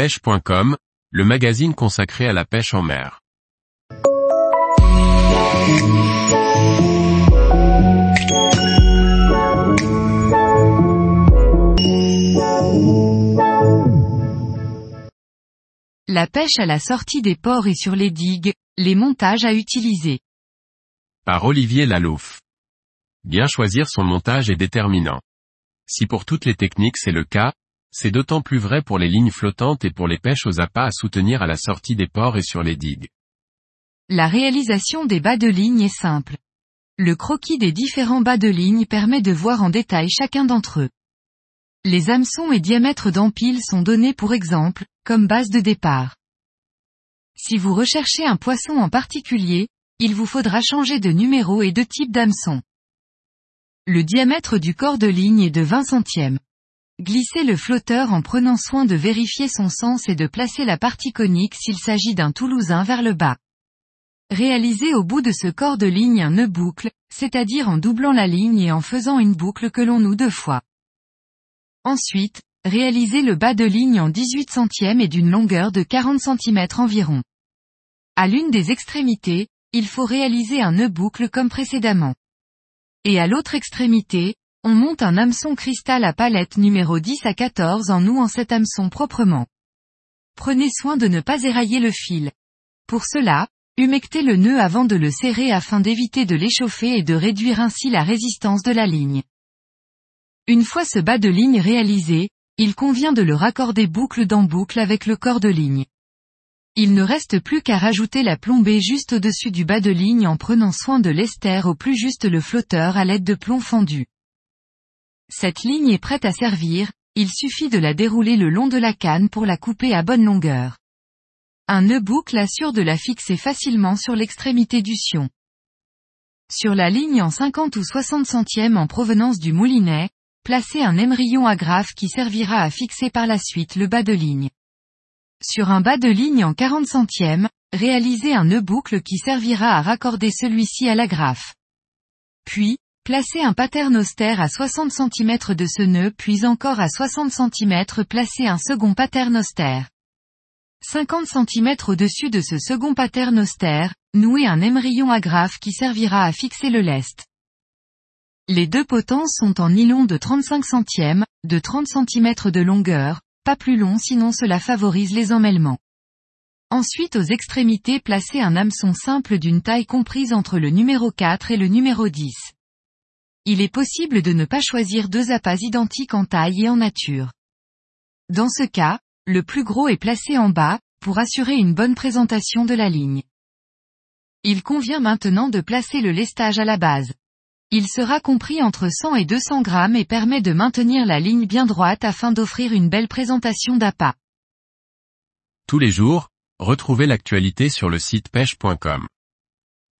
pêche.com, le magazine consacré à la pêche en mer. La pêche à la sortie des ports et sur les digues, les montages à utiliser. Par Olivier Lalouf. Bien choisir son montage est déterminant. Si pour toutes les techniques c'est le cas, c'est d'autant plus vrai pour les lignes flottantes et pour les pêches aux appâts à soutenir à la sortie des ports et sur les digues. La réalisation des bas de ligne est simple. Le croquis des différents bas de ligne permet de voir en détail chacun d'entre eux. Les hameçons et diamètres d'empile sont donnés pour exemple, comme base de départ. Si vous recherchez un poisson en particulier, il vous faudra changer de numéro et de type d'hameçon. Le diamètre du corps de ligne est de 20 centièmes. Glissez le flotteur en prenant soin de vérifier son sens et de placer la partie conique s'il s'agit d'un toulousain vers le bas. Réalisez au bout de ce corps de ligne un nœud boucle, c'est-à-dire en doublant la ligne et en faisant une boucle que l'on noue deux fois. Ensuite, réalisez le bas de ligne en 18 centièmes et d'une longueur de 40 cm environ. À l'une des extrémités, il faut réaliser un nœud boucle comme précédemment. Et à l'autre extrémité, on monte un hameçon cristal à palette numéro 10 à 14 en nouant cet hameçon proprement. Prenez soin de ne pas érailler le fil. Pour cela, humectez le nœud avant de le serrer afin d'éviter de l'échauffer et de réduire ainsi la résistance de la ligne. Une fois ce bas de ligne réalisé, il convient de le raccorder boucle dans boucle avec le corps de ligne. Il ne reste plus qu'à rajouter la plombée juste au-dessus du bas de ligne en prenant soin de l'ester au plus juste le flotteur à l'aide de plomb fondu. Cette ligne est prête à servir, il suffit de la dérouler le long de la canne pour la couper à bonne longueur. Un nœud boucle assure de la fixer facilement sur l'extrémité du sion. Sur la ligne en 50 ou 60 centièmes en provenance du moulinet, placez un émerillon agrafe qui servira à fixer par la suite le bas de ligne. Sur un bas de ligne en 40 centièmes, réalisez un nœud boucle qui servira à raccorder celui-ci à l'agrafe. Puis, Placez un paternoster à 60 cm de ce nœud puis encore à 60 cm placez un second paternoster. 50 cm au-dessus de ce second paternoster, nouez un émerillon agrafe qui servira à fixer le lest. Les deux potences sont en nylon de 35 centièmes, de 30 cm de longueur, pas plus long sinon cela favorise les emmêlements. Ensuite aux extrémités placez un hameçon simple d'une taille comprise entre le numéro 4 et le numéro 10 il est possible de ne pas choisir deux appâts identiques en taille et en nature. Dans ce cas, le plus gros est placé en bas, pour assurer une bonne présentation de la ligne. Il convient maintenant de placer le lestage à la base. Il sera compris entre 100 et 200 grammes et permet de maintenir la ligne bien droite afin d'offrir une belle présentation d'appât. Tous les jours, retrouvez l'actualité sur le site pêche.com.